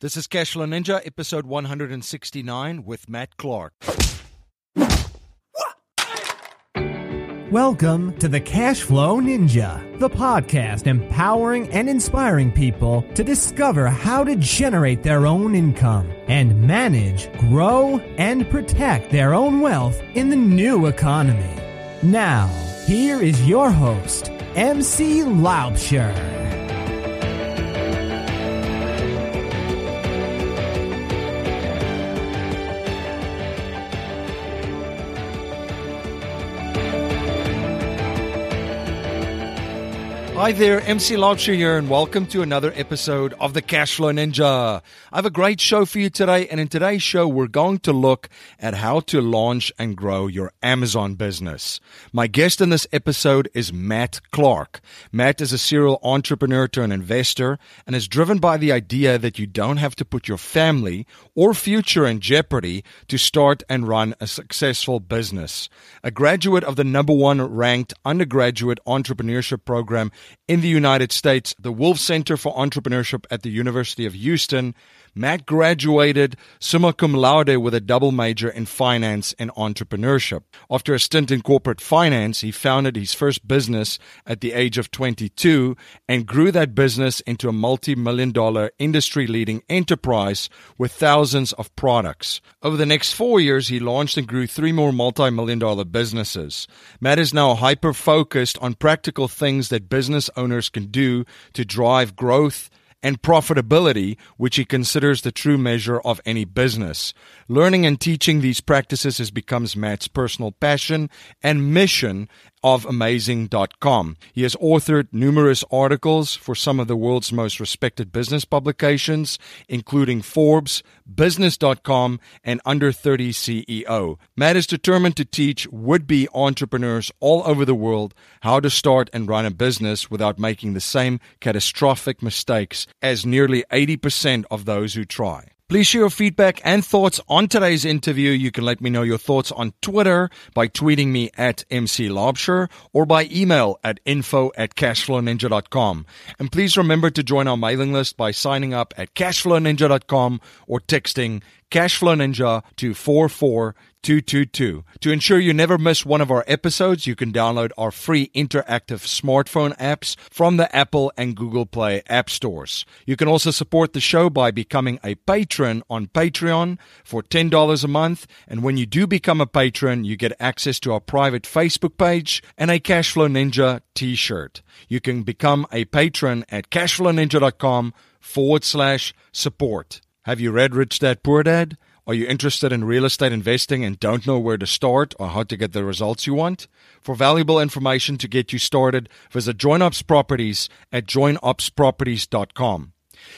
This is Cashflow Ninja, episode 169 with Matt Clark. Welcome to the Cashflow Ninja, the podcast empowering and inspiring people to discover how to generate their own income and manage, grow, and protect their own wealth in the new economy. Now, here is your host, MC Laubscher. Hi there, MC Laubscher here, and welcome to another episode of the Cashflow Ninja. I have a great show for you today, and in today's show, we're going to look at how to launch and grow your Amazon business. My guest in this episode is Matt Clark. Matt is a serial entrepreneur to an investor and is driven by the idea that you don't have to put your family or future in jeopardy to start and run a successful business. A graduate of the number one ranked undergraduate entrepreneurship program in the United States, the Wolff Center for Entrepreneurship at the University of Houston, Matt graduated summa cum laude with a double major in finance and entrepreneurship. After a stint in corporate finance, he founded his first business at the age of 22 and grew that business into a multi million dollar industry leading enterprise with thousands of products. Over the next four years, he launched and grew three more multi million dollar businesses. Matt is now hyper focused on practical things that business owners can do to drive growth and profitability, which he considers the true measure of any business. Learning and teaching these practices has become Matt's personal passion and mission of amazing.com. He has authored numerous articles for some of the world's most respected business publications, including Forbes, Business.com, and Under 30 CEO. Matt is determined to teach would be entrepreneurs all over the world how to start and run a business without making the same catastrophic mistakes as nearly 80% of those who try. Please share your feedback and thoughts on today's interview. You can let me know your thoughts on Twitter by tweeting me at MC Laubscher or by email at info at cashflowninja.com. And please remember to join our mailing list by signing up at cashflowninja.com or texting cashflowninja to 44 222. To ensure you never miss one of our episodes, you can download our free interactive smartphone apps from the Apple and Google Play app stores. You can also support the show by becoming a patron on Patreon for $10 a month. And when you do become a patron, you get access to our private Facebook page and a Cashflow Ninja t shirt. You can become a patron at cashflowninja.com forward slash support. Have you read Rich Dad Poor Dad? Are you interested in real estate investing and don't know where to start or how to get the results you want? For valuable information to get you started, visit JoinUps Properties at joinupsproperties.com.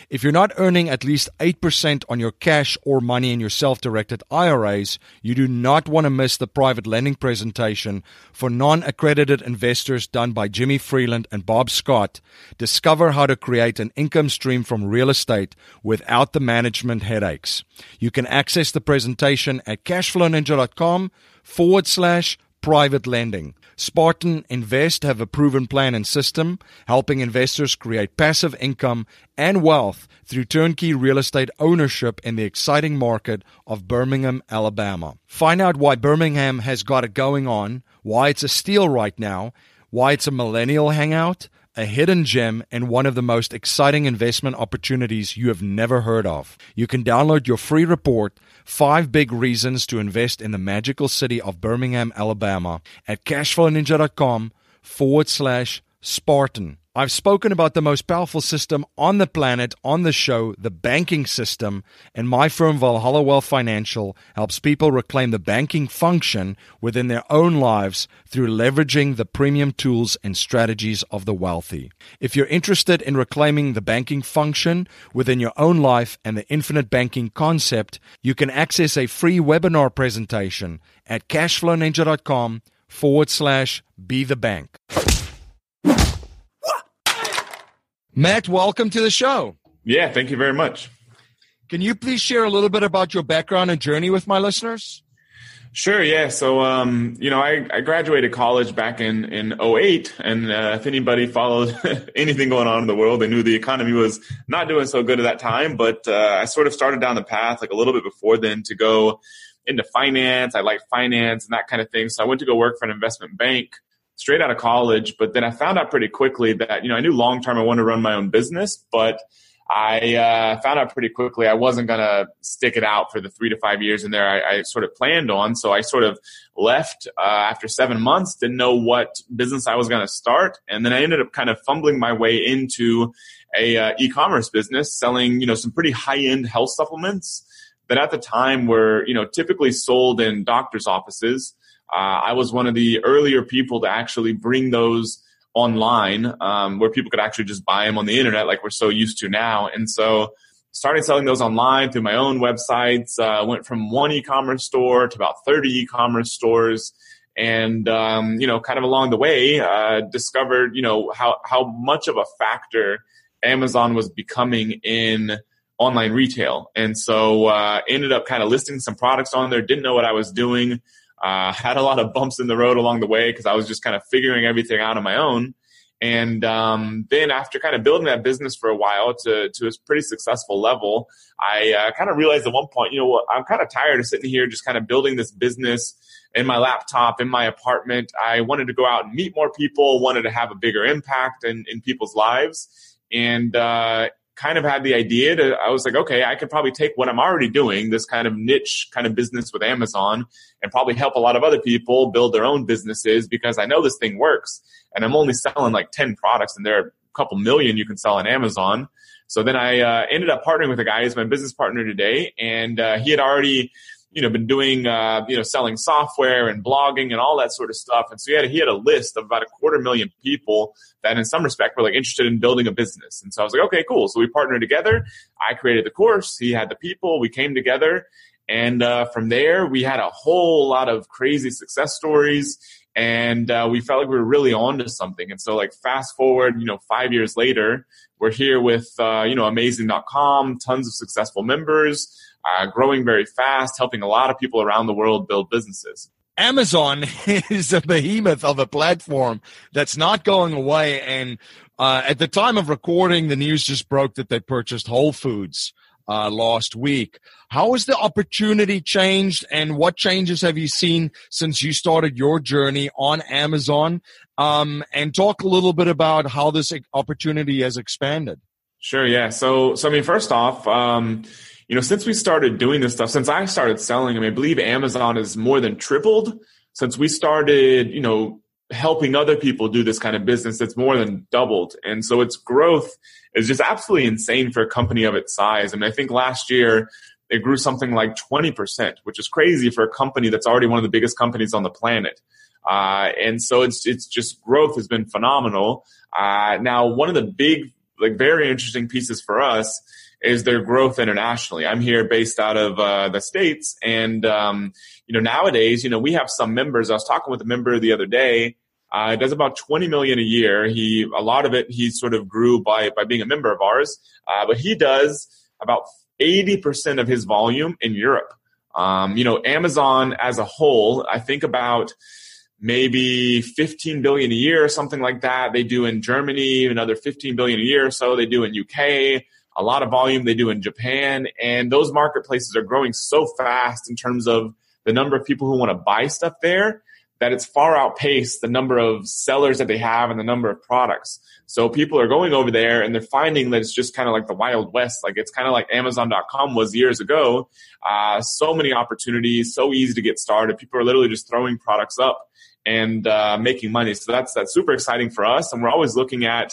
If you're not earning at least 8% on your cash or money in your self directed IRAs, you do not want to miss the private lending presentation for non accredited investors done by Jimmy Freeland and Bob Scott. Discover how to create an income stream from real estate without the management headaches. You can access the presentation at cashflowninja.com forward slash private lending. Spartan Invest have a proven plan and system helping investors create passive income and wealth through turnkey real estate ownership in the exciting market of Birmingham, Alabama. Find out why Birmingham has got it going on, why it's a steal right now, why it's a millennial hangout, a hidden gem, and one of the most exciting investment opportunities you have never heard of. You can download your free report Five big reasons to invest in the magical city of Birmingham, Alabama at cashflowninja.com forward slash Spartan. I've spoken about the most powerful system on the planet on the show, the banking system, and my firm Valhalla Wealth Financial helps people reclaim the banking function within their own lives through leveraging the premium tools and strategies of the wealthy. If you're interested in reclaiming the banking function within your own life and the infinite banking concept, you can access a free webinar presentation at cashflowninja.com forward slash be the bank. Matt, welcome to the show. Yeah, thank you very much. Can you please share a little bit about your background and journey with my listeners? Sure, yeah. So, um, you know, I, I graduated college back in, in 08, and uh, if anybody followed anything going on in the world, they knew the economy was not doing so good at that time. But uh, I sort of started down the path like a little bit before then to go into finance. I like finance and that kind of thing. So I went to go work for an investment bank straight out of college. But then I found out pretty quickly that, you know, I knew long term I wanted to run my own business, but – I uh, found out pretty quickly I wasn't going to stick it out for the three to five years in there I, I sort of planned on. So I sort of left uh, after seven months, didn't know what business I was going to start. And then I ended up kind of fumbling my way into a uh, e-commerce business selling, you know, some pretty high-end health supplements that at the time were, you know, typically sold in doctor's offices. Uh, I was one of the earlier people to actually bring those online um, where people could actually just buy them on the internet like we're so used to now. And so started selling those online through my own websites, uh, went from one e-commerce store to about 30 e-commerce stores. And, um, you know, kind of along the way, uh, discovered, you know, how, how much of a factor Amazon was becoming in online retail. And so, uh, ended up kind of listing some products on there, didn't know what I was doing. Uh, had a lot of bumps in the road along the way because I was just kind of figuring everything out on my own. And um, then after kind of building that business for a while to, to a pretty successful level, I uh, kind of realized at one point, you know what, I'm kind of tired of sitting here just kind of building this business in my laptop, in my apartment. I wanted to go out and meet more people, wanted to have a bigger impact in, in people's lives. And uh, kind of had the idea to, I was like, okay, I could probably take what I'm already doing, this kind of niche kind of business with Amazon, and probably help a lot of other people build their own businesses because I know this thing works. And I'm only selling like 10 products and there are a couple million you can sell on Amazon. So then I uh, ended up partnering with a guy who's my business partner today, and uh, he had already you know been doing uh, you know selling software and blogging and all that sort of stuff. And so he had a, he had a list of about a quarter million people that in some respect were like interested in building a business. And so I was like okay cool. So we partnered together. I created the course. He had the people. We came together. And uh, from there we had a whole lot of crazy success stories. And uh, we felt like we were really on to something. And so like fast forward you know five years later we're here with uh, you know amazing.com tons of successful members uh, growing very fast, helping a lot of people around the world build businesses. Amazon is a behemoth of a platform that's not going away. And uh, at the time of recording, the news just broke that they purchased Whole Foods uh, last week. How has the opportunity changed, and what changes have you seen since you started your journey on Amazon? Um, and talk a little bit about how this opportunity has expanded. Sure. Yeah. So, so I mean, first off, um, you know, since we started doing this stuff, since I started selling, I mean, I believe Amazon has more than tripled since we started, you know, helping other people do this kind of business. It's more than doubled. And so its growth is just absolutely insane for a company of its size. I mean, I think last year it grew something like 20%, which is crazy for a company that's already one of the biggest companies on the planet. Uh, and so it's, it's just growth has been phenomenal. Uh, now, one of the big, like very interesting pieces for us is their growth internationally. I'm here based out of uh, the states, and um, you know nowadays, you know we have some members. I was talking with a member the other day. Uh, does about 20 million a year. He a lot of it he sort of grew by by being a member of ours, uh, but he does about 80 percent of his volume in Europe. Um, you know, Amazon as a whole, I think about maybe 15 billion a year or something like that. They do in Germany, another 15 billion a year or so. They do in UK a lot of volume they do in Japan. And those marketplaces are growing so fast in terms of the number of people who want to buy stuff there that it's far outpaced the number of sellers that they have and the number of products. So people are going over there and they're finding that it's just kind of like the Wild West. Like it's kind of like Amazon.com was years ago. Uh, so many opportunities, so easy to get started. People are literally just throwing products up and uh, making money. So that's that's super exciting for us. And we're always looking at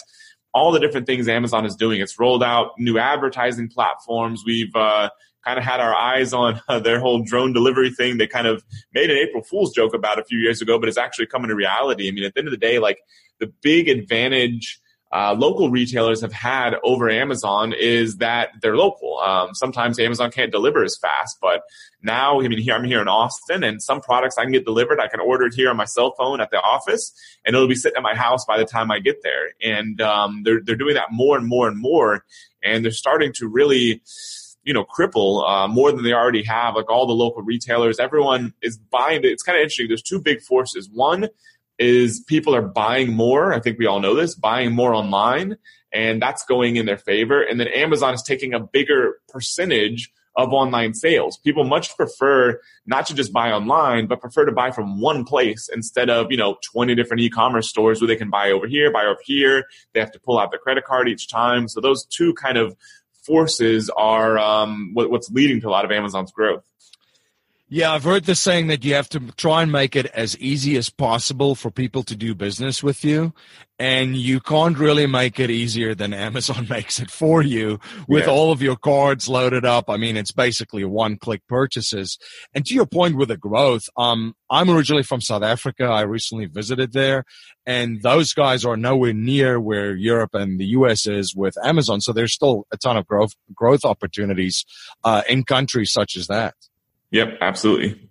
all the different things Amazon is doing. It's rolled out new advertising platforms. We've uh, kind of had our eyes on uh, their whole drone delivery thing. They kind of made an April Fool's joke about a few years ago, but it's actually coming to reality. I mean, at the end of the day, like the big advantage uh, local retailers have had over Amazon is that they're local. Um, sometimes Amazon can't deliver as fast, but now, I mean, here I'm here in Austin, and some products I can get delivered. I can order it here on my cell phone at the office, and it'll be sitting at my house by the time I get there. And um, they're they're doing that more and more and more, and they're starting to really you know, cripple uh, more than they already have. Like all the local retailers, everyone is buying. It's kind of interesting. There's two big forces. One is people are buying more. I think we all know this, buying more online, and that's going in their favor. And then Amazon is taking a bigger percentage of online sales. People much prefer not to just buy online, but prefer to buy from one place instead of, you know, 20 different e-commerce stores where they can buy over here, buy over here. They have to pull out their credit card each time. So those two kind of forces are um, what, what's leading to a lot of Amazon's growth. Yeah, I've heard the saying that you have to try and make it as easy as possible for people to do business with you. And you can't really make it easier than Amazon makes it for you with yeah. all of your cards loaded up. I mean, it's basically one click purchases. And to your point with the growth, um, I'm originally from South Africa. I recently visited there and those guys are nowhere near where Europe and the US is with Amazon. So there's still a ton of growth, growth opportunities, uh, in countries such as that. Yep, absolutely.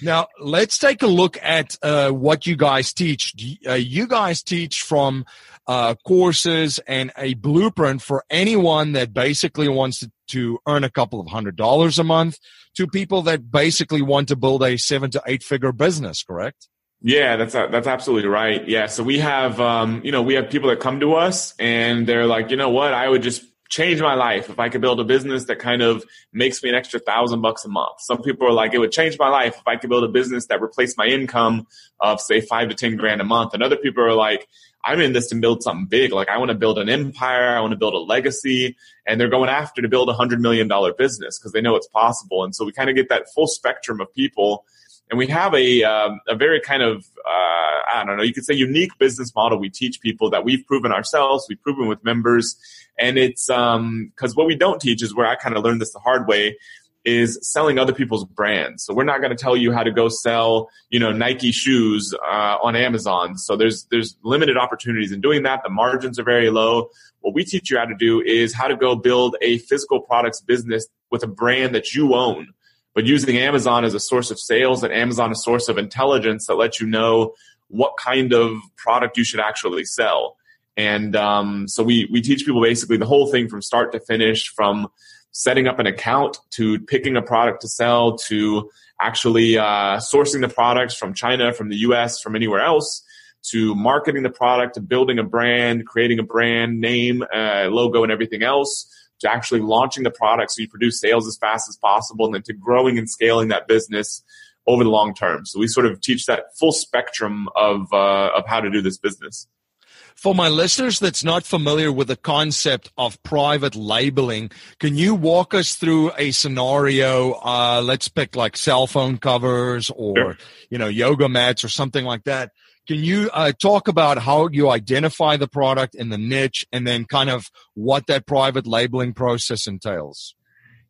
Now, let's take a look at uh, what you guys teach. Uh, you guys teach from uh, courses and a blueprint for anyone that basically wants to, to, earn a couple of hundred dollars a month to people that basically want to build a seven to eight figure business, correct? Yeah, that's that's absolutely right. Yeah, so we have um, you know we have people that come to us and they're like, you know what, I would just change my life if I could build a business that kind of makes me an extra thousand bucks a month. Some people are like, it would change my life if I could build a business that replaced my income of say five to 10 grand a month. And other people are like, I'm in this to build something big. Like I want to build an empire. I want to build a legacy and they're going after to build a hundred million dollar business because they know it's possible. And so we kind of get that full spectrum of people and we have a um, a very kind of uh, I don't know you could say unique business model we teach people that we've proven ourselves we've proven with members and it's because um, what we don't teach is where I kind of learned this the hard way is selling other people's brands. So we're not going to tell you how to go sell, you know, Nike shoes uh, on Amazon. So there's there's limited opportunities in doing that. The margins are very low. What we teach you how to do is how to go build a physical products business with a brand that you own but using Amazon as a source of sales and Amazon a source of intelligence that lets you know what kind of product you should actually sell. And um, so we we teach people basically the whole thing from start to finish, from setting up an account to picking a product to sell to actually uh, sourcing the products from China, from the U.S., from anywhere else, to marketing the product, to building a brand, creating a brand name, uh, logo, and everything else to actually launching the product so you produce sales as fast as possible and then to growing and scaling that business over the long term. So we sort of teach that full spectrum of uh, of how to do this business. For my listeners that's not familiar with the concept of private labeling, can you walk us through a scenario? Uh, let's pick like cell phone covers or, sure. you know, yoga mats or something like that. Can you uh, talk about how you identify the product and the niche and then kind of what that private labeling process entails?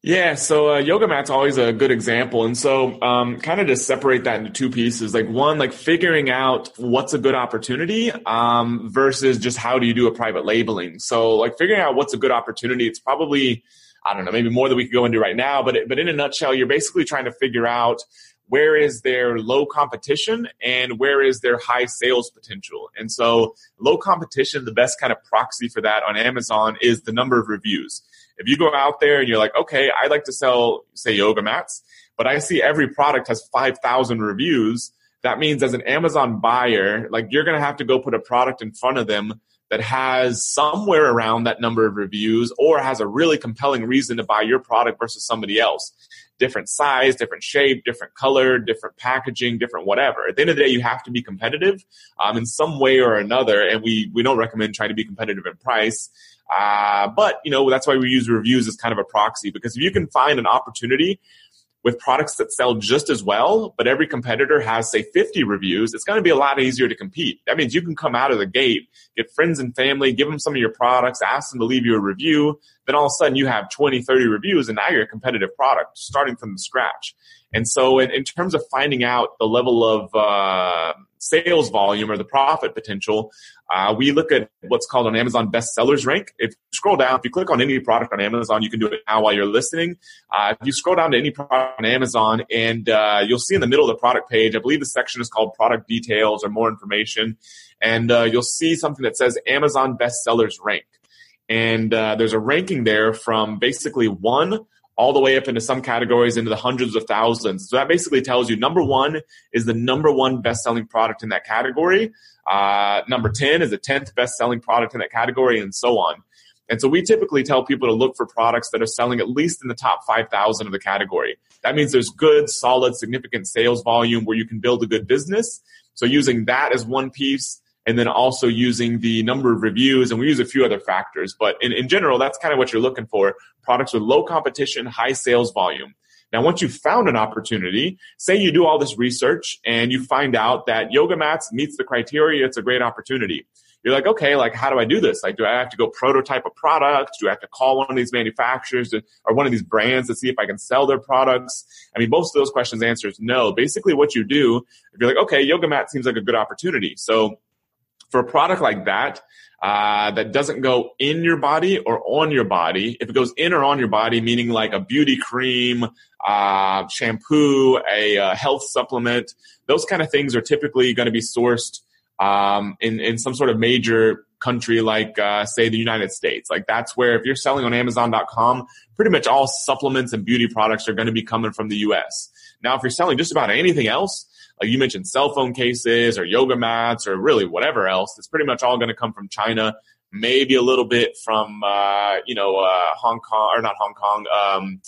Yeah, so uh, yoga mat's always a good example, and so um, kind of to separate that into two pieces. Like one, like figuring out what's a good opportunity um, versus just how do you do a private labeling. So like figuring out what's a good opportunity, it's probably I don't know, maybe more than we could go into right now, but it, but in a nutshell, you're basically trying to figure out where is there low competition and where is there high sales potential. And so low competition, the best kind of proxy for that on Amazon is the number of reviews. If you go out there and you're like, okay, I'd like to sell, say, yoga mats, but I see every product has 5,000 reviews. That means as an Amazon buyer, like you're going to have to go put a product in front of them that has somewhere around that number of reviews or has a really compelling reason to buy your product versus somebody else different size, different shape, different color, different packaging, different whatever. At the end of the day, you have to be competitive um, in some way or another, and we we don't recommend trying to be competitive in price. Uh, but you know that's why we use reviews as kind of a proxy because if you can find an opportunity with products that sell just as well, but every competitor has, say, 50 reviews, it's going to be a lot easier to compete. That means you can come out of the gate, get friends and family, give them some of your products, ask them to leave you a review. Then all of a sudden you have 20, 30 reviews, and now you're a competitive product starting from scratch. And so, in, in terms of finding out the level of uh, sales volume or the profit potential, uh, we look at what's called an Amazon bestsellers rank. If you scroll down, if you click on any product on Amazon, you can do it now while you're listening. Uh, if you scroll down to any product on Amazon and uh, you'll see in the middle of the product page, I believe the section is called product details or more information. And uh, you'll see something that says Amazon bestsellers rank. And uh, there's a ranking there from basically one all the way up into some categories into the hundreds of thousands. So that basically tells you number one is the number one best selling product in that category. Uh, number 10 is the 10th best selling product in that category and so on. And so we typically tell people to look for products that are selling at least in the top 5,000 of the category. That means there's good, solid, significant sales volume where you can build a good business. So using that as one piece and then also using the number of reviews and we use a few other factors. But in, in general, that's kind of what you're looking for. Products with low competition, high sales volume. Now, once you've found an opportunity, say you do all this research and you find out that yoga mats meets the criteria, it's a great opportunity you're like, okay, like how do I do this? Like, do I have to go prototype a product? Do I have to call one of these manufacturers or one of these brands to see if I can sell their products? I mean, most of those questions answers no. Basically, what you do, if you're like, okay, yoga mat seems like a good opportunity. So for a product like that, uh, that doesn't go in your body or on your body. If it goes in or on your body, meaning like a beauty cream, uh, shampoo, a uh, health supplement, those kind of things are typically going to be sourced um, in in some sort of major country like uh, say the United States. Like that's where if you're selling on Amazon.com, pretty much all supplements and beauty products are going to be coming from the U.S. Now, if you're selling just about anything else, like you mentioned, cell phone cases or yoga mats or really whatever else, it's pretty much all going to come from China. Maybe a little bit from uh, you know uh, Hong Kong or not Hong Kong. Um,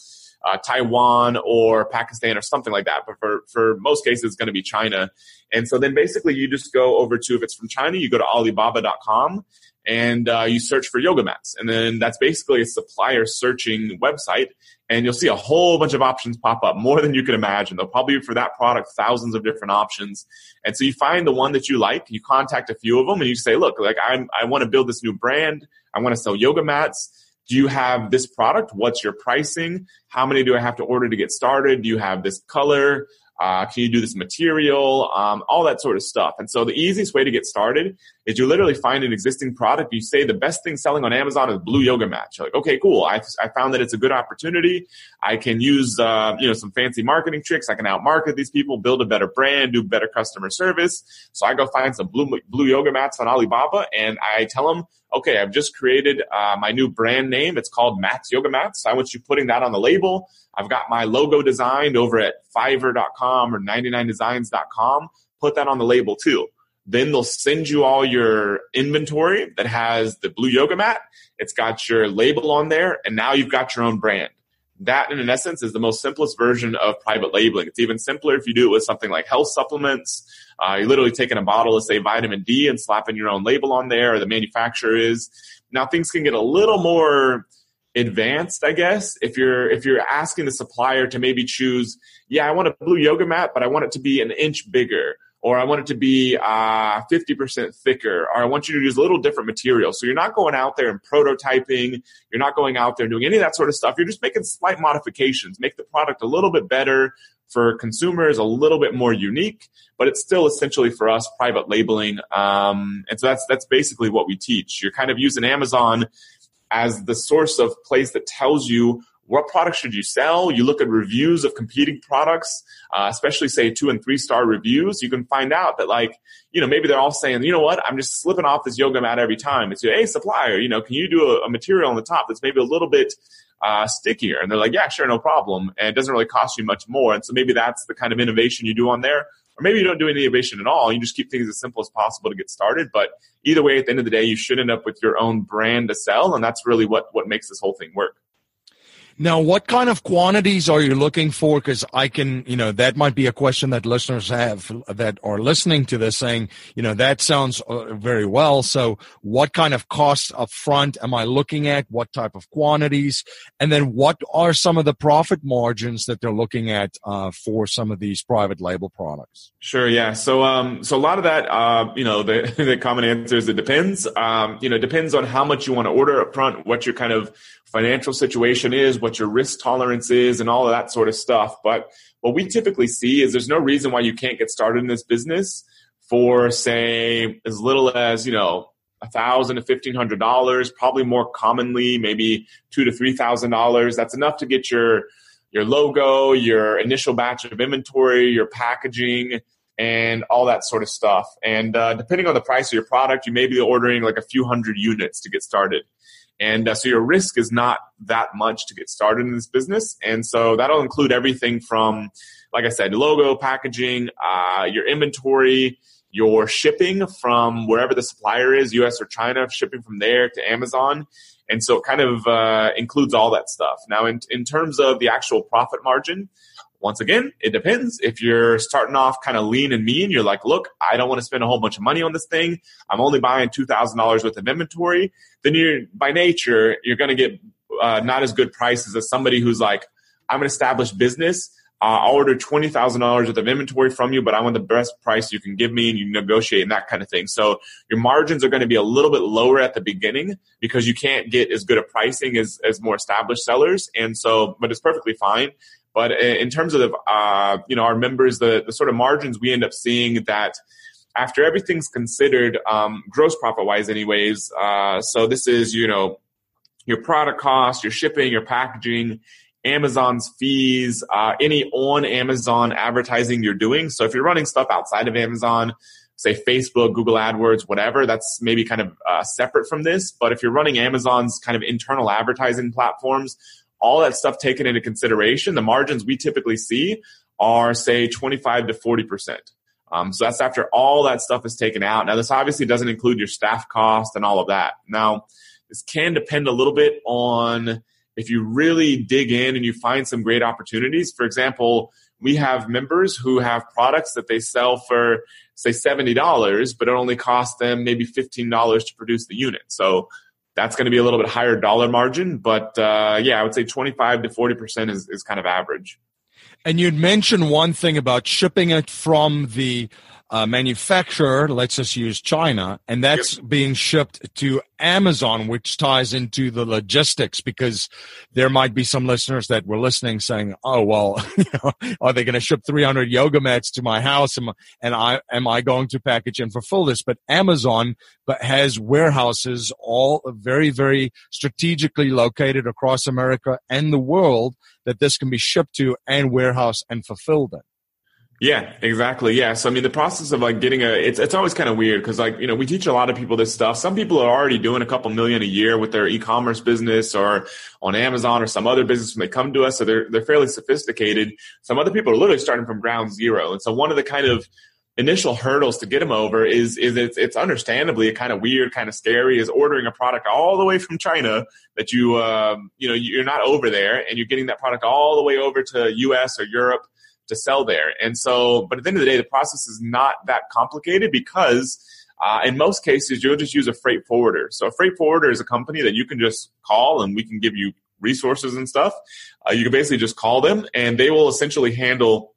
uh, Taiwan or Pakistan or something like that. But for, for most cases, it's going to be China. And so then basically you just go over to, if it's from China, you go to Alibaba.com and uh, you search for yoga mats. And then that's basically a supplier searching website. And you'll see a whole bunch of options pop up, more than you can imagine. There'll probably be for that product thousands of different options. And so you find the one that you like, you contact a few of them, and you say, look, like I'm, I want to build this new brand. I want to sell yoga mats do you have this product? What's your pricing? How many do I have to order to get started? Do you have this color? Uh, can you do this material? Um, all that sort of stuff. And so the easiest way to get started is you literally find an existing product. You say the best thing selling on Amazon is blue yoga mat. You're like, okay, cool. I, I found that it's a good opportunity. I can use, uh, you know, some fancy marketing tricks. I can outmarket these people, build a better brand, do better customer service. So I go find some blue, blue yoga mats on Alibaba and I tell them, okay, I've just created uh, my new brand name. It's called Mats Yoga Mats. I want you putting that on the label. I've got my logo designed over at Fiverr.com or 99designs.com. Put that on the label too. Then they'll send you all your inventory that has the blue yoga mat. It's got your label on there, and now you've got your own brand. That, in essence, is the most simplest version of private labeling. It's even simpler if you do it with something like health supplements. Uh, you're literally taking a bottle of, say, vitamin D and slapping your own label on there, or the manufacturer is. Now things can get a little more advanced, I guess. If you're if you're asking the supplier to maybe choose, yeah, I want a blue yoga mat, but I want it to be an inch bigger, or I want it to be uh, 50% thicker, or I want you to use a little different material. So you're not going out there and prototyping. You're not going out there and doing any of that sort of stuff. You're just making slight modifications, make the product a little bit better for consumers, a little bit more unique, but it's still essentially for us private labeling. Um, and so that's that's basically what we teach. You're kind of using Amazon as the source of place that tells you what products should you sell. You look at reviews of competing products, uh, especially say two and three star reviews. You can find out that like, you know, maybe they're all saying, you know what, I'm just slipping off this yoga mat every time. It's, hey, supplier, you know, can you do a, a material on the top that's maybe a little bit uh, stickier? And they're like, yeah, sure, no problem. And it doesn't really cost you much more. And so maybe that's the kind of innovation you do on there. Or maybe you don't do any innovation at all. You just keep things as simple as possible to get started. But either way, at the end of the day, you should end up with your own brand to sell. And that's really what, what makes this whole thing work. Now, what kind of quantities are you looking for? Because I can, you know, that might be a question that listeners have that are listening to this saying, you know, that sounds uh, very well. So, what kind of costs up front am I looking at? What type of quantities? And then, what are some of the profit margins that they're looking at uh, for some of these private label products? Sure. Yeah. So, um, so a lot of that, uh, you know, the, the common answer is it depends. Um, you know, it depends on how much you want to order up front, what you're kind of financial situation is, what your risk tolerance is, and all of that sort of stuff. But what we typically see is there's no reason why you can't get started in this business for, say, as little as, you know, a thousand to fifteen hundred dollars, probably more commonly, maybe two to three thousand dollars. That's enough to get your your logo, your initial batch of inventory, your packaging, and all that sort of stuff. And uh, depending on the price of your product, you may be ordering like a few hundred units to get started. And uh, so your risk is not that much to get started in this business. And so that'll include everything from, like I said, logo, packaging, uh, your inventory, your shipping from wherever the supplier is, US or China, shipping from there to Amazon. And so it kind of uh, includes all that stuff. Now, in, in terms of the actual profit margin, once again, it depends. If you're starting off kind of lean and mean, you're like, look, I don't want to spend a whole bunch of money on this thing. I'm only buying $2,000 worth of inventory. Then you're, by nature, you're going to get uh, not as good prices as somebody who's like, I'm an established business. Uh, I'll order twenty thousand dollars worth of inventory from you, but I want the best price you can give me, and you negotiate and that kind of thing. So your margins are going to be a little bit lower at the beginning because you can't get as good a pricing as as more established sellers, and so, but it's perfectly fine. But in terms of uh, you know our members, the the sort of margins we end up seeing that after everything's considered, um, gross profit wise, anyways. Uh, so this is you know your product cost, your shipping, your packaging, Amazon's fees, uh, any on Amazon advertising you're doing. So if you're running stuff outside of Amazon, say Facebook, Google AdWords, whatever, that's maybe kind of uh, separate from this. But if you're running Amazon's kind of internal advertising platforms, all that stuff taken into consideration, the margins we typically see are say 25 to 40 percent. Um, so that's after all that stuff is taken out. Now, this obviously doesn't include your staff cost and all of that. Now, this can depend a little bit on if you really dig in and you find some great opportunities. For example, we have members who have products that they sell for, say, $70, but it only costs them maybe $15 to produce the unit. So that's going to be a little bit higher dollar margin. But uh, yeah, I would say 25 to 40% is, is kind of average. And you'd mentioned one thing about shipping it from the uh, manufacturer, let's just use China, and that's yep. being shipped to Amazon, which ties into the logistics because there might be some listeners that were listening saying, "Oh, well, you know, are they going to ship 300 yoga mats to my house, and, and I am I going to package and fulfill this?" But Amazon, but has warehouses all very, very strategically located across America and the world that this can be shipped to and warehouse and fulfilled in. Yeah, exactly. Yeah. So I mean, the process of like getting a, it's, it's always kind of weird because like, you know, we teach a lot of people this stuff. Some people are already doing a couple million a year with their e-commerce business or on Amazon or some other business when they come to us. So they're, they're fairly sophisticated. Some other people are literally starting from ground zero. And so one of the kind of initial hurdles to get them over is, is it's, it's understandably a kind of weird, kind of scary is ordering a product all the way from China that you, um, you know, you're not over there and you're getting that product all the way over to US or Europe to sell there. And so, but at the end of the day, the process is not that complicated because uh, in most cases, you'll just use a freight forwarder. So a freight forwarder is a company that you can just call and we can give you resources and stuff. Uh, you can basically just call them and they will essentially handle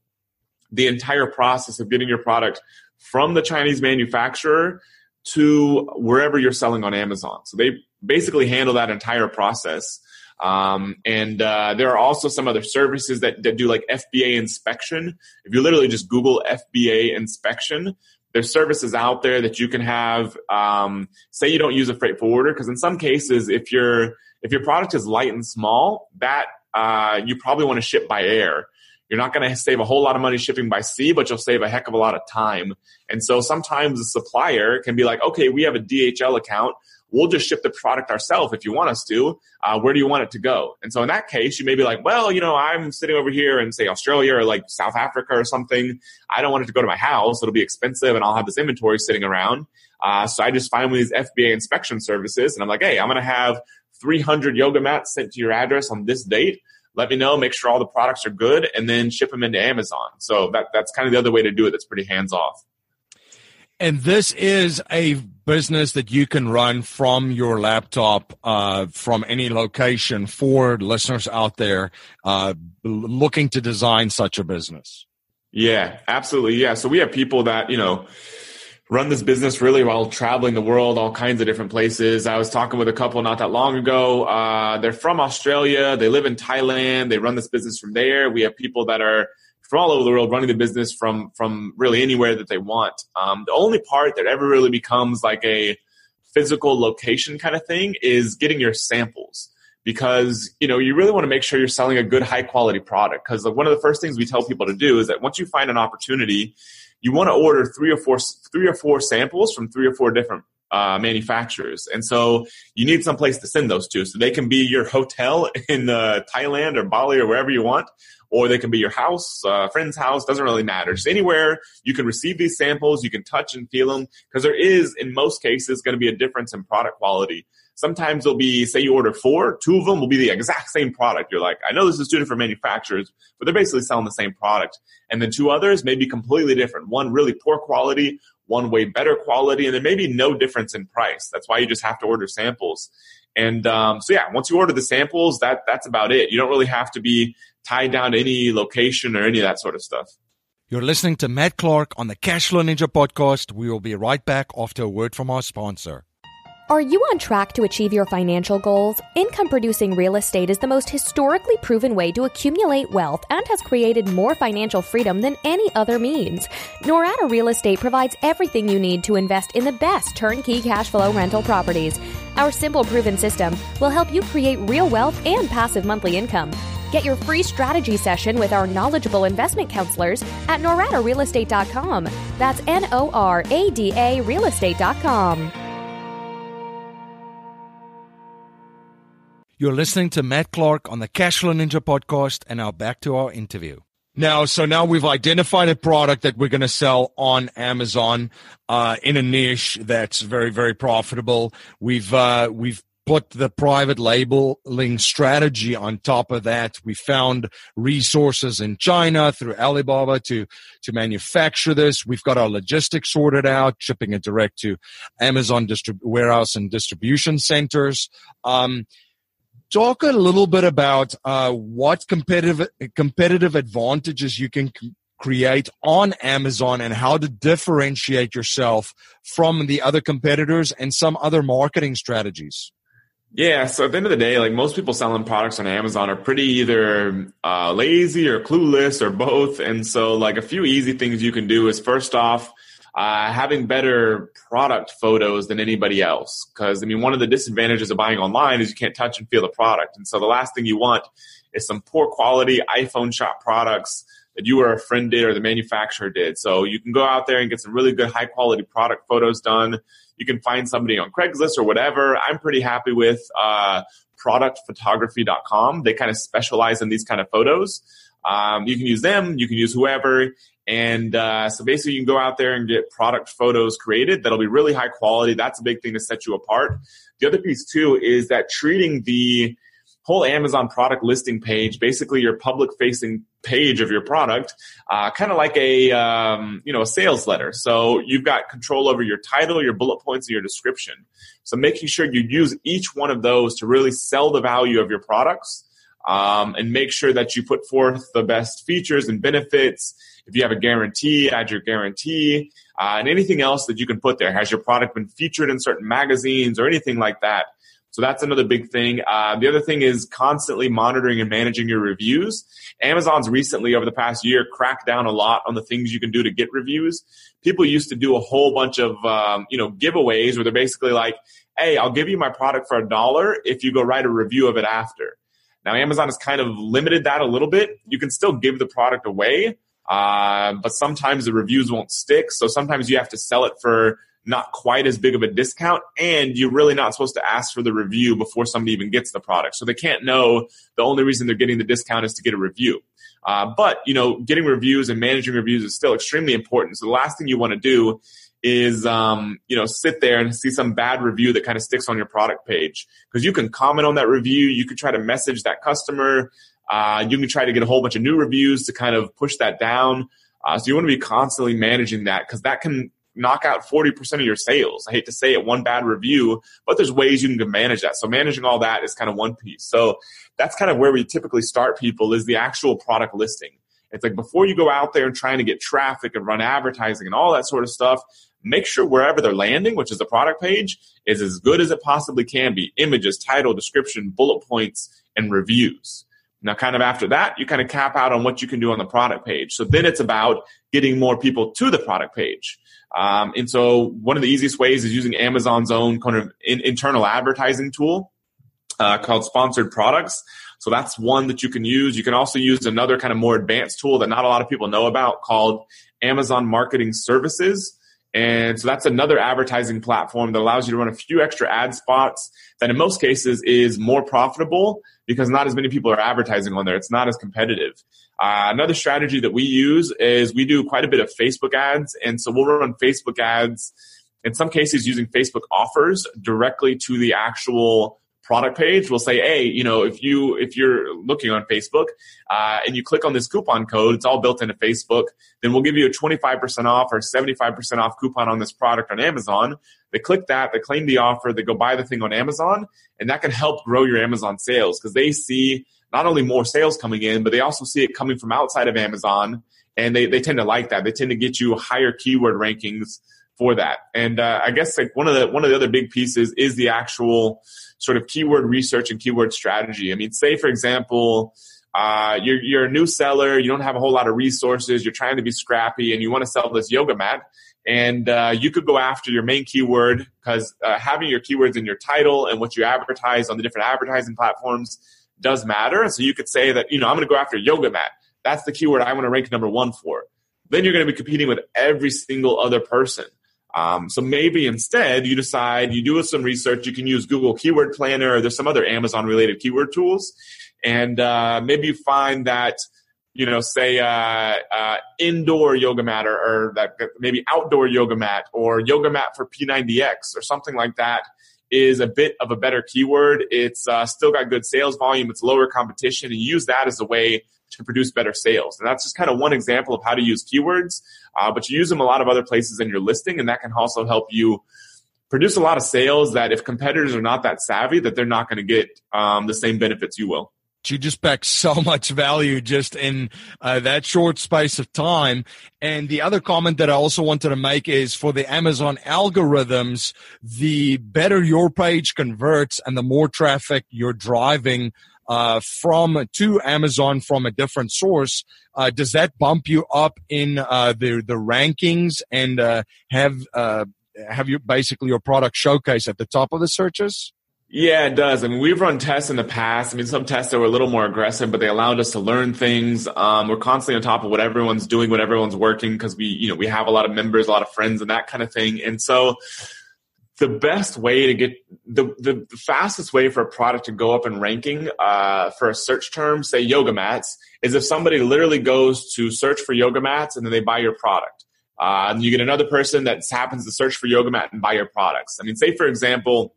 the entire process of getting your product from the Chinese manufacturer to wherever you're selling on Amazon. So they basically handle that entire process. Um, and uh, there are also some other services that, that do like FBA inspection. If you literally just Google FBA inspection, there's services out there that you can have. Um, say you don't use a freight forwarder, because in some cases, if your if your product is light and small, that uh, you probably want to ship by air. You're not going to save a whole lot of money shipping by sea, but you'll save a heck of a lot of time. And so sometimes the supplier can be like, okay, we have a DHL account we'll just ship the product ourselves if you want us to. Uh, where do you want it to go? And so in that case, you may be like, well, you know, I'm sitting over here in say Australia or like South Africa or something. I don't want it to go to my house. It'll be expensive and I'll have this inventory sitting around. Uh, so I just find one of these FBA inspection services and I'm like, hey, I'm going to have 300 yoga mats sent to your address on this date. Let me know, make sure all the products are good, and then ship them into Amazon. So that, that's kind of the other way to do it that's pretty hands off. And this is a business that you can run from your laptop, uh, from any location for listeners out there uh, looking to design such a business. Yeah, absolutely. Yeah. So we have people that, you know, run this business really while traveling the world, all kinds of different places. I was talking with a couple not that long ago. Uh, they're from Australia. They live in Thailand. They run this business from there. We have people that are from all over the world running the business from from really anywhere that they want. Um, the only part that ever really becomes like a physical location kind of thing is getting your samples because you know you really want to make sure you're selling a good high quality product because one of the first things we tell people to do is that once you find an opportunity you want to order three or four three or four samples from three or four different uh, manufacturers. And so you need some place to send those to. So they can be your hotel in uh, Thailand or Bali or wherever you want, or they can be your house, uh, friend's house, doesn't really matter. Just anywhere you can receive these samples, you can touch and feel them, because there is, in most cases, going to be a difference in product quality. Sometimes it'll be, say you order four, two of them will be the exact same product. You're like, I know this is two different manufacturers, but they're basically selling the same product. And then two others may be completely different. One really poor quality, one way better quality, and there may be no difference in price. That's why you just have to order samples. And um, so yeah, once you order the samples, that that's about it. You don't really have to be tied down to any location or any of that sort of stuff. You're listening to Matt Clark on the Cashflow Ninja podcast. We will be right back after a word from our sponsor. Are you on track to achieve your financial goals? Income producing real estate is the most historically proven way to accumulate wealth and has created more financial freedom than any other means. Norada Real Estate provides everything you need to invest in the best turnkey cash flow rental properties. Our simple proven system will help you create real wealth and passive monthly income. Get your free strategy session with our knowledgeable investment counselors at noradarealestate.com. That's N O R A D A realestate.com. You're listening to Matt Clark on the Cashflow Ninja podcast, and now back to our interview. Now, so now we've identified a product that we're going to sell on Amazon uh, in a niche that's very, very profitable. We've uh, we've put the private labeling strategy on top of that. We found resources in China through Alibaba to, to manufacture this. We've got our logistics sorted out, shipping it direct to Amazon distrib- warehouse and distribution centers. Um, talk a little bit about uh, what competitive competitive advantages you can c- create on Amazon and how to differentiate yourself from the other competitors and some other marketing strategies. Yeah, so at the end of the day, like most people selling products on Amazon are pretty either uh, lazy or clueless or both. And so, like, a few easy things you can do is first off, uh, having better product photos than anybody else. Because, I mean, one of the disadvantages of buying online is you can't touch and feel the product. And so, the last thing you want is some poor quality iPhone shop products that you or a friend did or the manufacturer did. So, you can go out there and get some really good high quality product photos done you can find somebody on Craigslist or whatever. I'm pretty happy with uh, productphotography.com. They kind of specialize in these kind of photos. Um, you can use them, you can use whoever. And uh, so basically, you can go out there and get product photos created that'll be really high quality. That's a big thing to set you apart. The other piece, too, is that treating the whole Amazon product listing page, basically your public facing page of your product, uh, kind of like a um, you know a sales letter. So you've got control over your title, your bullet points, and your description. So making sure you use each one of those to really sell the value of your products. Um, and make sure that you put forth the best features and benefits. If you have a guarantee, add your guarantee, uh, and anything else that you can put there. Has your product been featured in certain magazines or anything like that? So that's another big thing. Uh, the other thing is constantly monitoring and managing your reviews. Amazon's recently, over the past year, cracked down a lot on the things you can do to get reviews. People used to do a whole bunch of, um, you know, giveaways where they're basically like, hey, I'll give you my product for a dollar if you go write a review of it after. Now, Amazon has kind of limited that a little bit. You can still give the product away, uh, but sometimes the reviews won't stick. So sometimes you have to sell it for not quite as big of a discount, and you're really not supposed to ask for the review before somebody even gets the product. So they can't know the only reason they're getting the discount is to get a review. Uh, but you know, getting reviews and managing reviews is still extremely important. So the last thing you want to do is um, you know sit there and see some bad review that kind of sticks on your product page because you can comment on that review, you can try to message that customer, uh, you can try to get a whole bunch of new reviews to kind of push that down. Uh, so you want to be constantly managing that because that can knock out 40% of your sales. I hate to say it, one bad review, but there's ways you can manage that. So managing all that is kind of one piece. So that's kind of where we typically start people is the actual product listing. It's like before you go out there and trying to get traffic and run advertising and all that sort of stuff, make sure wherever they're landing, which is the product page, is as good as it possibly can be. Images, title, description, bullet points, and reviews. Now, kind of after that, you kind of cap out on what you can do on the product page. So then it's about getting more people to the product page. Um, and so one of the easiest ways is using Amazon's own kind of in, internal advertising tool uh, called sponsored products. So that's one that you can use. You can also use another kind of more advanced tool that not a lot of people know about called Amazon Marketing Services. And so that's another advertising platform that allows you to run a few extra ad spots that in most cases is more profitable because not as many people are advertising on there. It's not as competitive. Uh, another strategy that we use is we do quite a bit of Facebook ads. And so we'll run Facebook ads in some cases using Facebook offers directly to the actual product page will say, hey, you know, if you if you're looking on Facebook uh, and you click on this coupon code, it's all built into Facebook. Then we'll give you a 25% off or 75% off coupon on this product on Amazon. They click that, they claim the offer, they go buy the thing on Amazon, and that can help grow your Amazon sales because they see not only more sales coming in, but they also see it coming from outside of Amazon, and they they tend to like that. They tend to get you higher keyword rankings for that. And uh, I guess like one of the one of the other big pieces is the actual sort of keyword research and keyword strategy. I mean, say for example, uh, you're you're a new seller, you don't have a whole lot of resources, you're trying to be scrappy, and you want to sell this yoga mat. And uh, you could go after your main keyword because uh, having your keywords in your title and what you advertise on the different advertising platforms does matter. So you could say that, you know, I'm going to go after yoga mat. That's the keyword I want to rank number one for. Then you're going to be competing with every single other person. Um, so maybe instead you decide you do some research. You can use Google Keyword Planner. Or there's some other Amazon related keyword tools, and uh, maybe you find that you know, say uh, uh, indoor yoga mat or, or that maybe outdoor yoga mat or yoga mat for P90X or something like that is a bit of a better keyword. It's uh, still got good sales volume. It's lower competition, and use that as a way to produce better sales. And that's just kind of one example of how to use keywords, uh, but you use them a lot of other places in your listing, and that can also help you produce a lot of sales that if competitors are not that savvy, that they're not going to get um, the same benefits you will. You just pack so much value just in uh, that short space of time. And the other comment that I also wanted to make is for the Amazon algorithms, the better your page converts and the more traffic you're driving uh, from to Amazon from a different source, uh, does that bump you up in uh, the the rankings and uh, have uh, have you basically your product showcase at the top of the searches? Yeah, it does. I mean, we've run tests in the past. I mean, some tests that were a little more aggressive, but they allowed us to learn things. Um, we're constantly on top of what everyone's doing, what everyone's working, because we, you know, we have a lot of members, a lot of friends, and that kind of thing. And so, the best way to get the, the, the, fastest way for a product to go up in ranking uh, for a search term, say yoga mats, is if somebody literally goes to search for yoga mats and then they buy your product. Uh, and you get another person that happens to search for yoga mat and buy your products. I mean, say for example,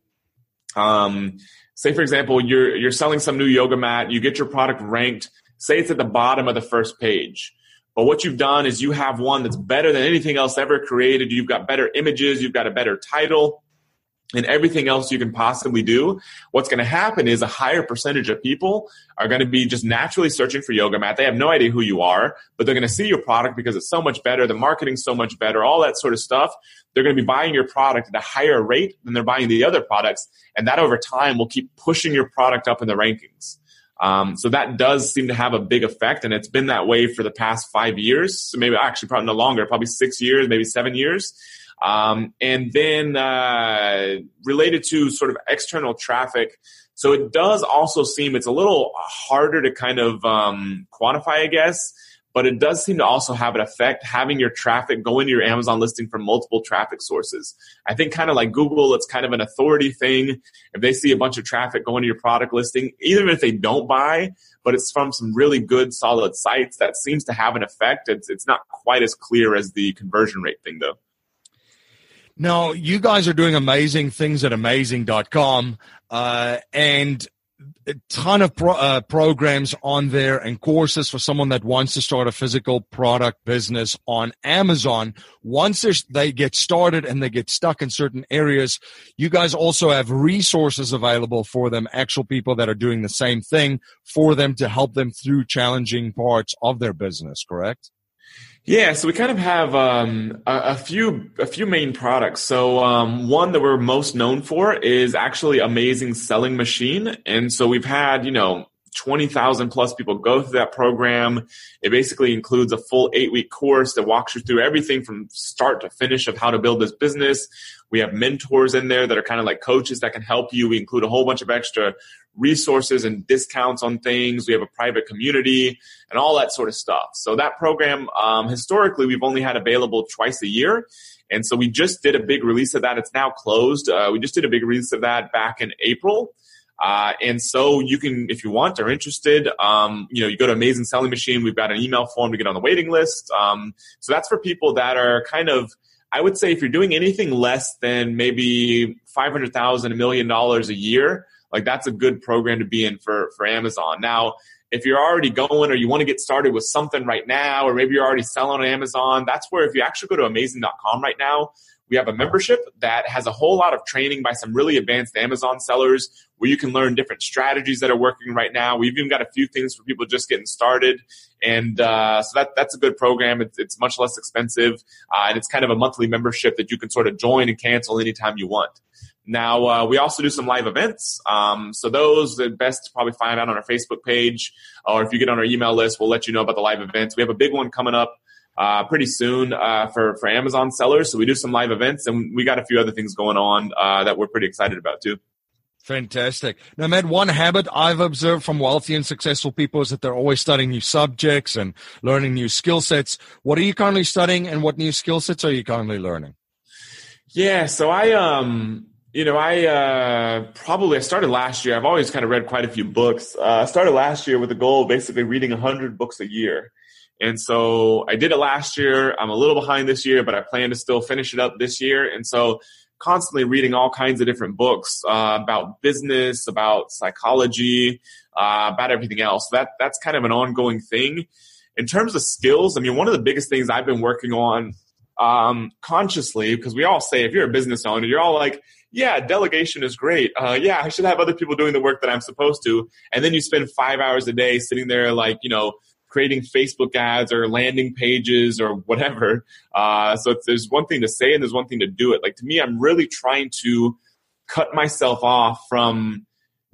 um, say for example, you're you're selling some new yoga mat, you get your product ranked. Say it's at the bottom of the first page. But what you've done is you have one that's better than anything else ever created. You've got better images, you've got a better title, and everything else you can possibly do, what's going to happen is a higher percentage of people are going to be just naturally searching for yoga mat. They have no idea who you are, but they're going to see your product because it's so much better. The marketing's so much better, all that sort of stuff. They're going to be buying your product at a higher rate than they're buying the other products. And that over time will keep pushing your product up in the rankings. Um, so that does seem to have a big effect, and it's been that way for the past five years. So maybe actually probably no longer, probably six years, maybe seven years. Um, and then uh, related to sort of external traffic, so it does also seem it's a little harder to kind of um, quantify, I guess, but it does seem to also have an effect having your traffic go into your Amazon listing from multiple traffic sources. I think kind of like Google, it's kind of an authority thing. If they see a bunch of traffic going to your product listing, even if they don't buy, but it's from some really good, solid sites, that seems to have an effect. It's, it's not quite as clear as the conversion rate thing, though. Now, you guys are doing amazing things at amazing.com uh, and a ton of pro- uh, programs on there and courses for someone that wants to start a physical product business on Amazon. Once they get started and they get stuck in certain areas, you guys also have resources available for them, actual people that are doing the same thing for them to help them through challenging parts of their business, correct? Yeah, so we kind of have um, a, a, few a few main products. So um, one that we're most known for is actually Amazing Selling Machine, and so we've had you know twenty thousand plus people go through that program. It basically includes a full eight week course that walks you through everything from start to finish of how to build this business. We have mentors in there that are kind of like coaches that can help you. We include a whole bunch of extra resources and discounts on things. We have a private community and all that sort of stuff. So that program, um, historically, we've only had available twice a year. And so we just did a big release of that. It's now closed. Uh, we just did a big release of that back in April. Uh, and so you can, if you want or interested, um, you know, you go to Amazing Selling Machine. We've got an email form to get on the waiting list. Um, so that's for people that are kind of, I would say, if you're doing anything less than maybe five hundred thousand, a million dollars a year, like that's a good program to be in for for Amazon. Now, if you're already going or you want to get started with something right now, or maybe you're already selling on Amazon, that's where if you actually go to amazing.com right now, we have a membership that has a whole lot of training by some really advanced Amazon sellers where you can learn different strategies that are working right now. We've even got a few things for people just getting started. And uh, so that, that's a good program. It's, it's much less expensive. Uh, and it's kind of a monthly membership that you can sort of join and cancel anytime you want. Now, uh, we also do some live events. Um, so those are best to probably find out on our Facebook page, or if you get on our email list, we'll let you know about the live events. We have a big one coming up uh, pretty soon uh, for for Amazon sellers. So we do some live events, and we got a few other things going on uh, that we're pretty excited about too. Fantastic. Now, Matt, one habit I've observed from wealthy and successful people is that they're always studying new subjects and learning new skill sets. What are you currently studying, and what new skill sets are you currently learning? Yeah, so I um you know, I uh, probably I started last year. I've always kind of read quite a few books. Uh, I started last year with the goal of basically reading 100 books a year. And so I did it last year. I'm a little behind this year, but I plan to still finish it up this year. And so constantly reading all kinds of different books uh, about business, about psychology, uh, about everything else. That that's kind of an ongoing thing. In terms of skills, I mean, one of the biggest things I've been working on um, consciously, because we all say if you're a business owner, you're all like, yeah, delegation is great. Uh, yeah, I should have other people doing the work that I'm supposed to. And then you spend five hours a day sitting there, like, you know, creating Facebook ads or landing pages or whatever. Uh, so there's one thing to say and there's one thing to do it. Like to me, I'm really trying to cut myself off from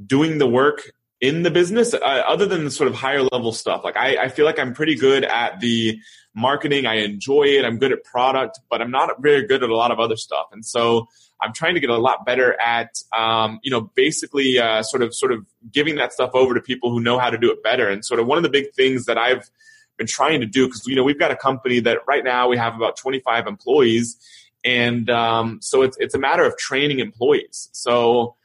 doing the work in the business uh, other than the sort of higher level stuff. Like I, I feel like I'm pretty good at the marketing. I enjoy it. I'm good at product, but I'm not very good at a lot of other stuff. And so I'm trying to get a lot better at, um, you know, basically uh, sort of sort of giving that stuff over to people who know how to do it better. And sort of one of the big things that I've been trying to do because you know we've got a company that right now we have about 25 employees, and um, so it's it's a matter of training employees. So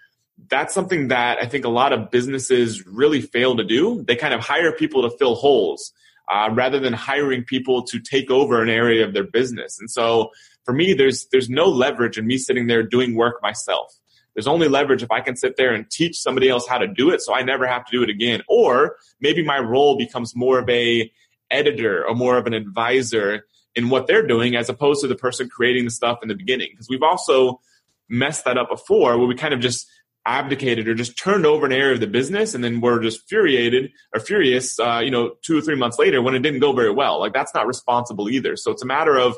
that's something that I think a lot of businesses really fail to do. They kind of hire people to fill holes uh, rather than hiring people to take over an area of their business. And so for me, there's there's no leverage in me sitting there doing work myself. There's only leverage if I can sit there and teach somebody else how to do it, so I never have to do it again. Or maybe my role becomes more of a editor or more of an advisor in what they're doing as opposed to the person creating the stuff in the beginning. Because we've also messed that up before where we kind of just abdicated or just turned over an area of the business and then we're just furiated or furious uh, you know two or three months later when it didn't go very well like that's not responsible either so it's a matter of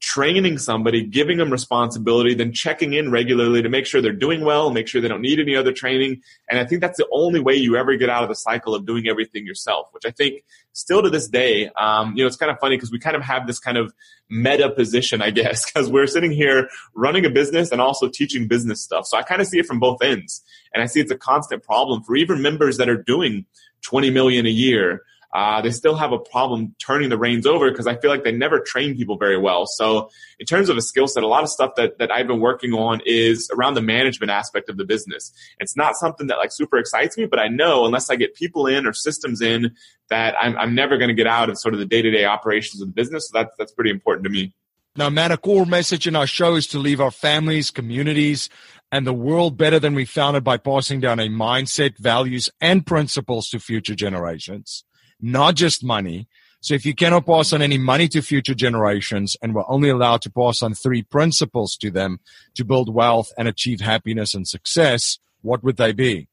training somebody, giving them responsibility, then checking in regularly to make sure they're doing well, make sure they don't need any other training. And I think that's the only way you ever get out of the cycle of doing everything yourself, which I think still to this day, um, you know, it's kind of funny because we kind of have this kind of meta position, I guess, because we're sitting here running a business and also teaching business stuff. So I kind of see it from both ends. And I see it's a constant problem for even members that are doing 20 million a year uh, they still have a problem turning the reins over because I feel like they never train people very well. So in terms of a skill set, a lot of stuff that, that I've been working on is around the management aspect of the business. It's not something that like super excites me, but I know unless I get people in or systems in that I'm, I'm never going to get out of sort of the day to day operations of the business. So that's, that's pretty important to me. Now, Matt, a core message in our show is to leave our families, communities, and the world better than we found it by passing down a mindset, values, and principles to future generations not just money. So if you cannot pass on any money to future generations and we're only allowed to pass on three principles to them to build wealth and achieve happiness and success, what would they be?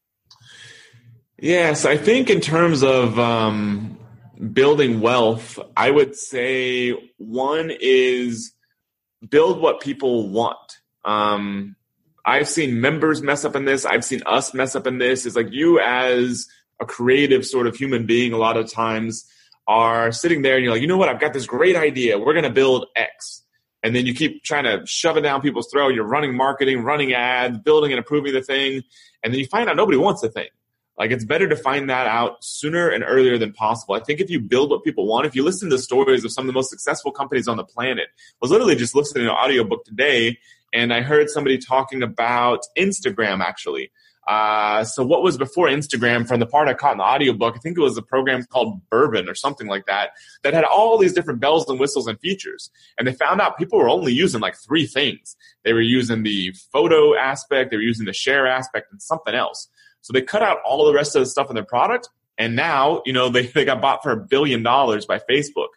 Yes, I think in terms of um, building wealth, I would say one is build what people want. Um, I've seen members mess up in this. I've seen us mess up in this. Is like you as a creative sort of human being a lot of times are sitting there and you're like, you know what, I've got this great idea. We're going to build X. And then you keep trying to shove it down people's throat. You're running marketing, running ads, building and improving the thing. And then you find out nobody wants the thing. Like it's better to find that out sooner and earlier than possible. I think if you build what people want, if you listen to stories of some of the most successful companies on the planet, I was literally just listening to an audiobook today and I heard somebody talking about Instagram actually. Uh, so what was before Instagram from the part I caught in the audiobook, I think it was a program called Burbn or something like that, that had all these different bells and whistles and features. And they found out people were only using like three things. They were using the photo aspect, they were using the share aspect and something else. So they cut out all the rest of the stuff in their product. And now, you know, they, they got bought for a billion dollars by Facebook.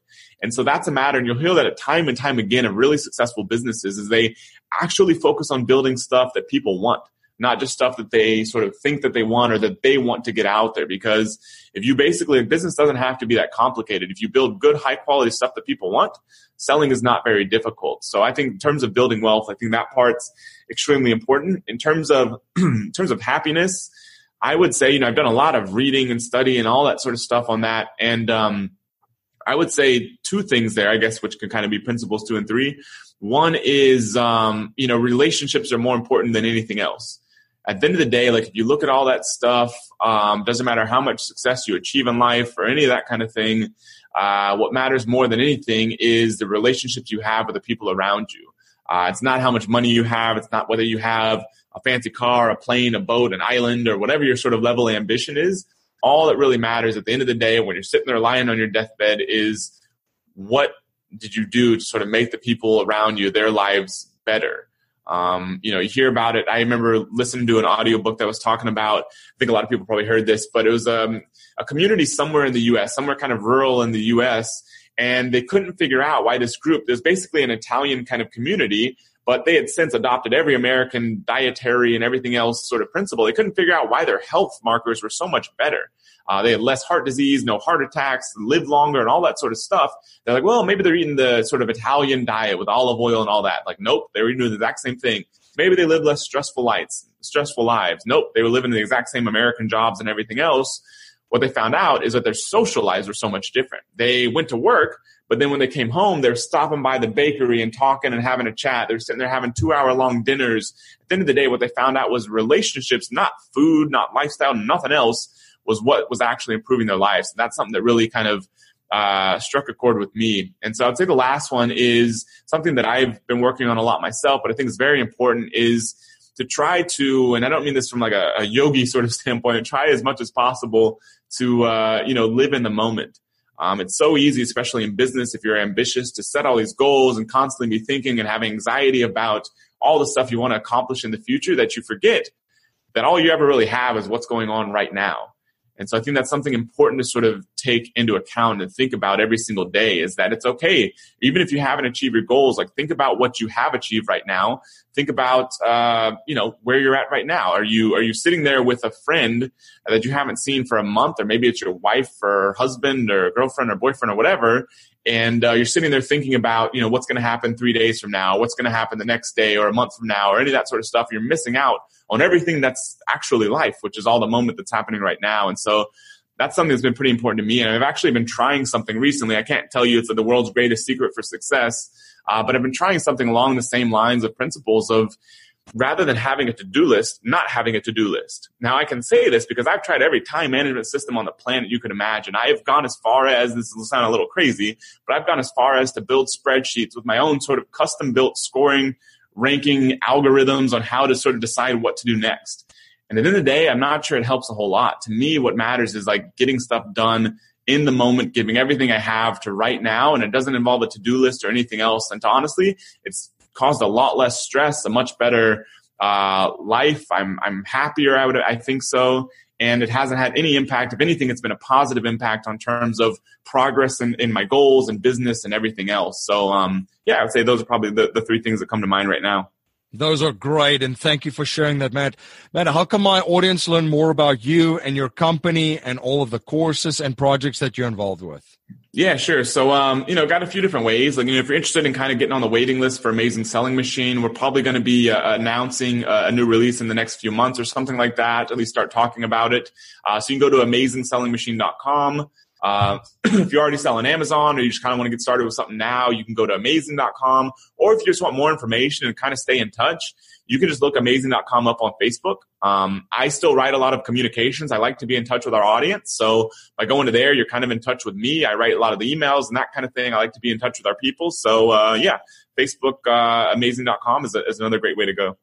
And so that's a matter. And you'll hear that time and time again of really successful businesses is they actually focus on building stuff that people want not just stuff that they sort of think that they want or that they want to get out there. Because if you basically, a business doesn't have to be that complicated. If you build good, high quality stuff that people want, selling is not very difficult. So I think in terms of building wealth, I think that part's extremely important. In terms of, in terms of happiness, I would say, you know, I've done a lot of reading and study and all that sort of stuff on that. And, um, I would say two things there, I guess, which can kind of be principles two and three. One is, um, you know, relationships are more important than anything else at the end of the day, like if you look at all that stuff, um, doesn't matter how much success you achieve in life or any of that kind of thing. Uh, what matters more than anything is the relationships you have with the people around you. Uh, it's not how much money you have. It's not whether you have a fancy car, a plane, a boat, an island, or whatever your sort of level of ambition is. All that really matters at the end of the day when you're sitting there lying on your deathbed is what did you do to sort of make the people around you, their lives better? Um, you know, you hear about it. I remember listening to an audiobook that was talking about, I think a lot of people probably heard this, but it was um, a community somewhere in the US, somewhere kind of rural in the US, and they couldn't figure out why this group, there's basically an Italian kind of community, but they had since adopted every American dietary and everything else sort of principle. They couldn't figure out why their health markers were so much better. Uh, they had less heart disease, no heart attacks, lived longer, and all that sort of stuff. They're like, well, maybe they're eating the sort of Italian diet with olive oil and all that. Like, nope, they were eating the exact same thing. Maybe they lived less stressful lives, stressful lives. Nope, they were living the exact same American jobs and everything else. What they found out is that their social lives were so much different. They went to work, but then when they came home, they're stopping by the bakery and talking and having a chat. They're sitting there having two hour long dinners. At the end of the day, what they found out was relationships, not food, not lifestyle, nothing else was what was actually improving their lives. And that's something that really kind of uh, struck a chord with me. And so I'd say the last one is something that I've been working on a lot myself, but I think is very important is to try to, and I don't mean this from like a, a yogi sort of standpoint, try as much as possible to, uh, you know, live in the moment. Um, it's so easy, especially in business, if you're ambitious, to set all these goals and constantly be thinking and having anxiety about all the stuff you want to accomplish in the future that you forget that all you ever really have is what's going on right now. And so I think that's something important to sort of take into account and think about every single day is that it's okay. Even if you haven't achieved your goals, like think about what you have achieved right now. Think about, uh, you know, where you're at right now. Are you, are you sitting there with a friend that you haven't seen for a month or maybe it's your wife or husband or girlfriend or boyfriend or whatever and uh, you're sitting there thinking about you know what's going to happen three days from now what's going to happen the next day or a month from now or any of that sort of stuff. You're missing out on everything that's actually life which is all the moment that's happening right now. And so that's something that's been pretty important to me. And i've actually been trying something recently. I can't tell you it's the world's greatest secret for success uh, but i've been trying something along the same lines of principles of rather than having a to-do list, not having a to-do list. Now I can say this because I've tried every time management system on the planet you can imagine. I have gone as far as, this will sound a little crazy, but I've gone as far as to build spreadsheets with my own sort of custom built scoring, ranking algorithms on how to sort of decide what to do next. And at the end of the day, I'm not sure it helps a whole lot. To me, what matters is like getting stuff done in the moment, giving everything I have to right now. And it doesn't involve a to-do list or anything else. And to honestly, it's caused a lot less stress, a much better uh, life. I'm I'm happier. I would I think so. And it hasn't had any impact. If anything, it's been a positive impact on terms of progress in, in my goals and business and everything else. So um, yeah, I would say those are probably the, the three things that come to mind right now. Those are great, and thank you for sharing that, Matt. Matt, how can my audience learn more about you and your company and all of the courses and projects that you're involved with? Yeah, sure. So, um, you know, got a few different ways. Like, you know, if you're interested in kind of getting on the waiting list for Amazing Selling Machine, we're probably going to be uh, announcing uh, a new release in the next few months or something like that. At least start talking about it. Uh, so you can go to amazingsellingmachine.com. Uh, if you already sell on Amazon or you just kind of want to get started with something now, you can go to amazing.com. Or if you just want more information and kind of stay in touch, you can just look amazing.com up on Facebook. Um, I still write a lot of communications. I like to be in touch with our audience. So by going to there, you're kind of in touch with me. I write a lot of the emails and that kind of thing. I like to be in touch with our people. So uh, yeah, Facebook, uh, amazing.com is, a, is another great way to go.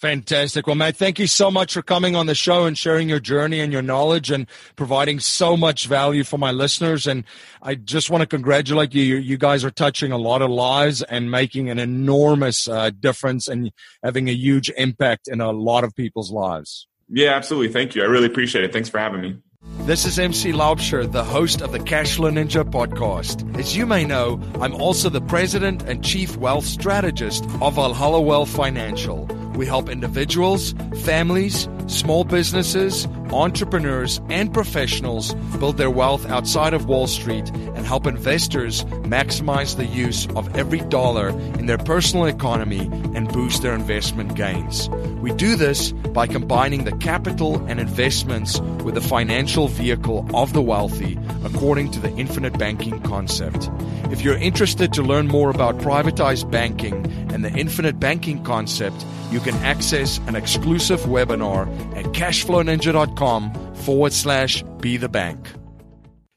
Fantastic. Well, Matt, thank you so much for coming on the show and sharing your journey and your knowledge and providing so much value for my listeners. And I just want to congratulate you. You guys are touching a lot of lives and making an enormous uh, difference and having a huge impact in a lot of people's lives. Yeah, absolutely. Thank you. I really appreciate it. Thanks for having me. This is MC Laubscher, the host of the Cashflow Ninja podcast. As you may know, I'm also the president and chief wealth strategist of Valhalla Wealth Financial. We help individuals, families, small businesses, entrepreneurs, and professionals build their wealth outside of Wall Street and help investors maximize the use of every dollar in their personal economy and boost their investment gains. We do this by combining the capital and investments with the financial vehicle of the wealthy according to the infinite banking concept. If you're interested to learn more about privatized banking and the infinite banking concept, you can access an exclusive webinar at cashflowninja.com forward slash be the bank.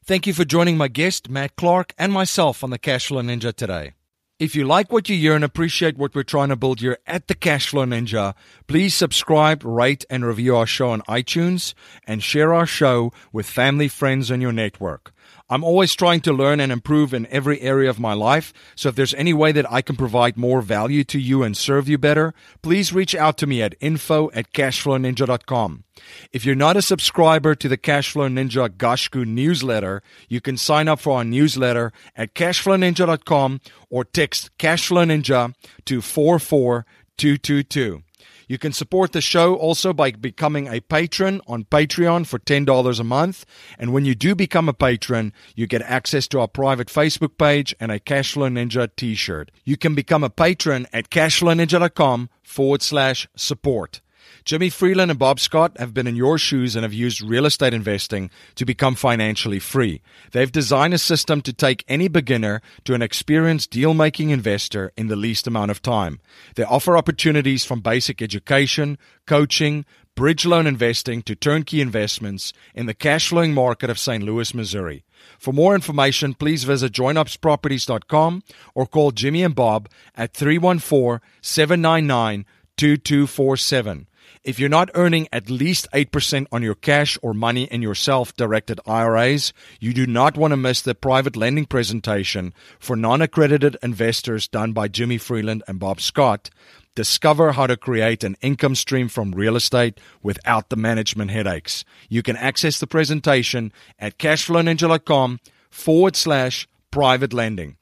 Thank you for joining my guest, Matt Clark, and myself on the Cashflow Ninja today. If you like what you hear and appreciate what we're trying to build here at the Cashflow Ninja, please subscribe, rate, and review our show on iTunes and share our show with family, friends, and your network. I'm always trying to learn and improve in every area of my life. So if there's any way that I can provide more value to you and serve you better, please reach out to me at info at cashflowninja.com. If you're not a subscriber to the Cashflow Ninja Gashku newsletter, you can sign up for our newsletter at cashflowninja.com or text Cashflow Ninja to 44222. You can support the show also by becoming a patron on Patreon for $10 a month. And when you do become a patron, you get access to our private Facebook page and a Cashflow Ninja t shirt. You can become a patron at cashflowninja.com forward slash support. Jimmy Freeland and Bob Scott have been in your shoes and have used real estate investing to become financially free. They've designed a system to take any beginner to an experienced deal making investor in the least amount of time. They offer opportunities from basic education, coaching, bridge loan investing to turnkey investments in the cash flowing market of St. Louis, Missouri. For more information, please visit joinupsproperties.com or call Jimmy and Bob at 314 799 2247. If you're not earning at least 8% on your cash or money in your self directed IRAs, you do not want to miss the private lending presentation for non accredited investors done by Jimmy Freeland and Bob Scott. Discover how to create an income stream from real estate without the management headaches. You can access the presentation at cashflowninja.com forward slash private lending.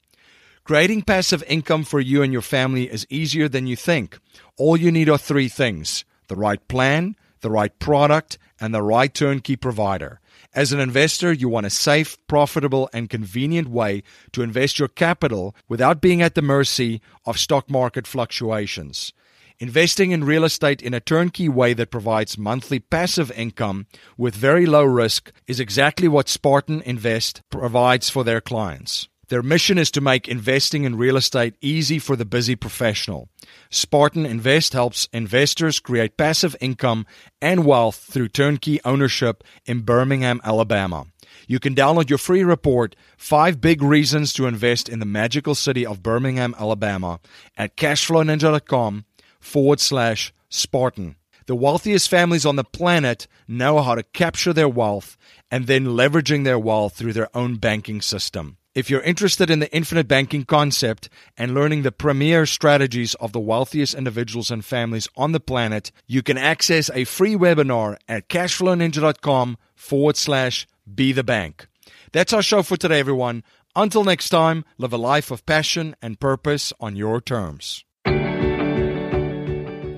Creating passive income for you and your family is easier than you think. All you need are three things the right plan, the right product, and the right turnkey provider. As an investor, you want a safe, profitable, and convenient way to invest your capital without being at the mercy of stock market fluctuations. Investing in real estate in a turnkey way that provides monthly passive income with very low risk is exactly what Spartan Invest provides for their clients. Their mission is to make investing in real estate easy for the busy professional. Spartan Invest helps investors create passive income and wealth through turnkey ownership in Birmingham, Alabama. You can download your free report, Five Big Reasons to Invest in the Magical City of Birmingham, Alabama, at cashflowninja.com forward slash Spartan. The wealthiest families on the planet know how to capture their wealth and then leveraging their wealth through their own banking system. If you're interested in the infinite banking concept and learning the premier strategies of the wealthiest individuals and families on the planet, you can access a free webinar at cashflowninja.com forward slash be the bank. That's our show for today, everyone. Until next time, live a life of passion and purpose on your terms.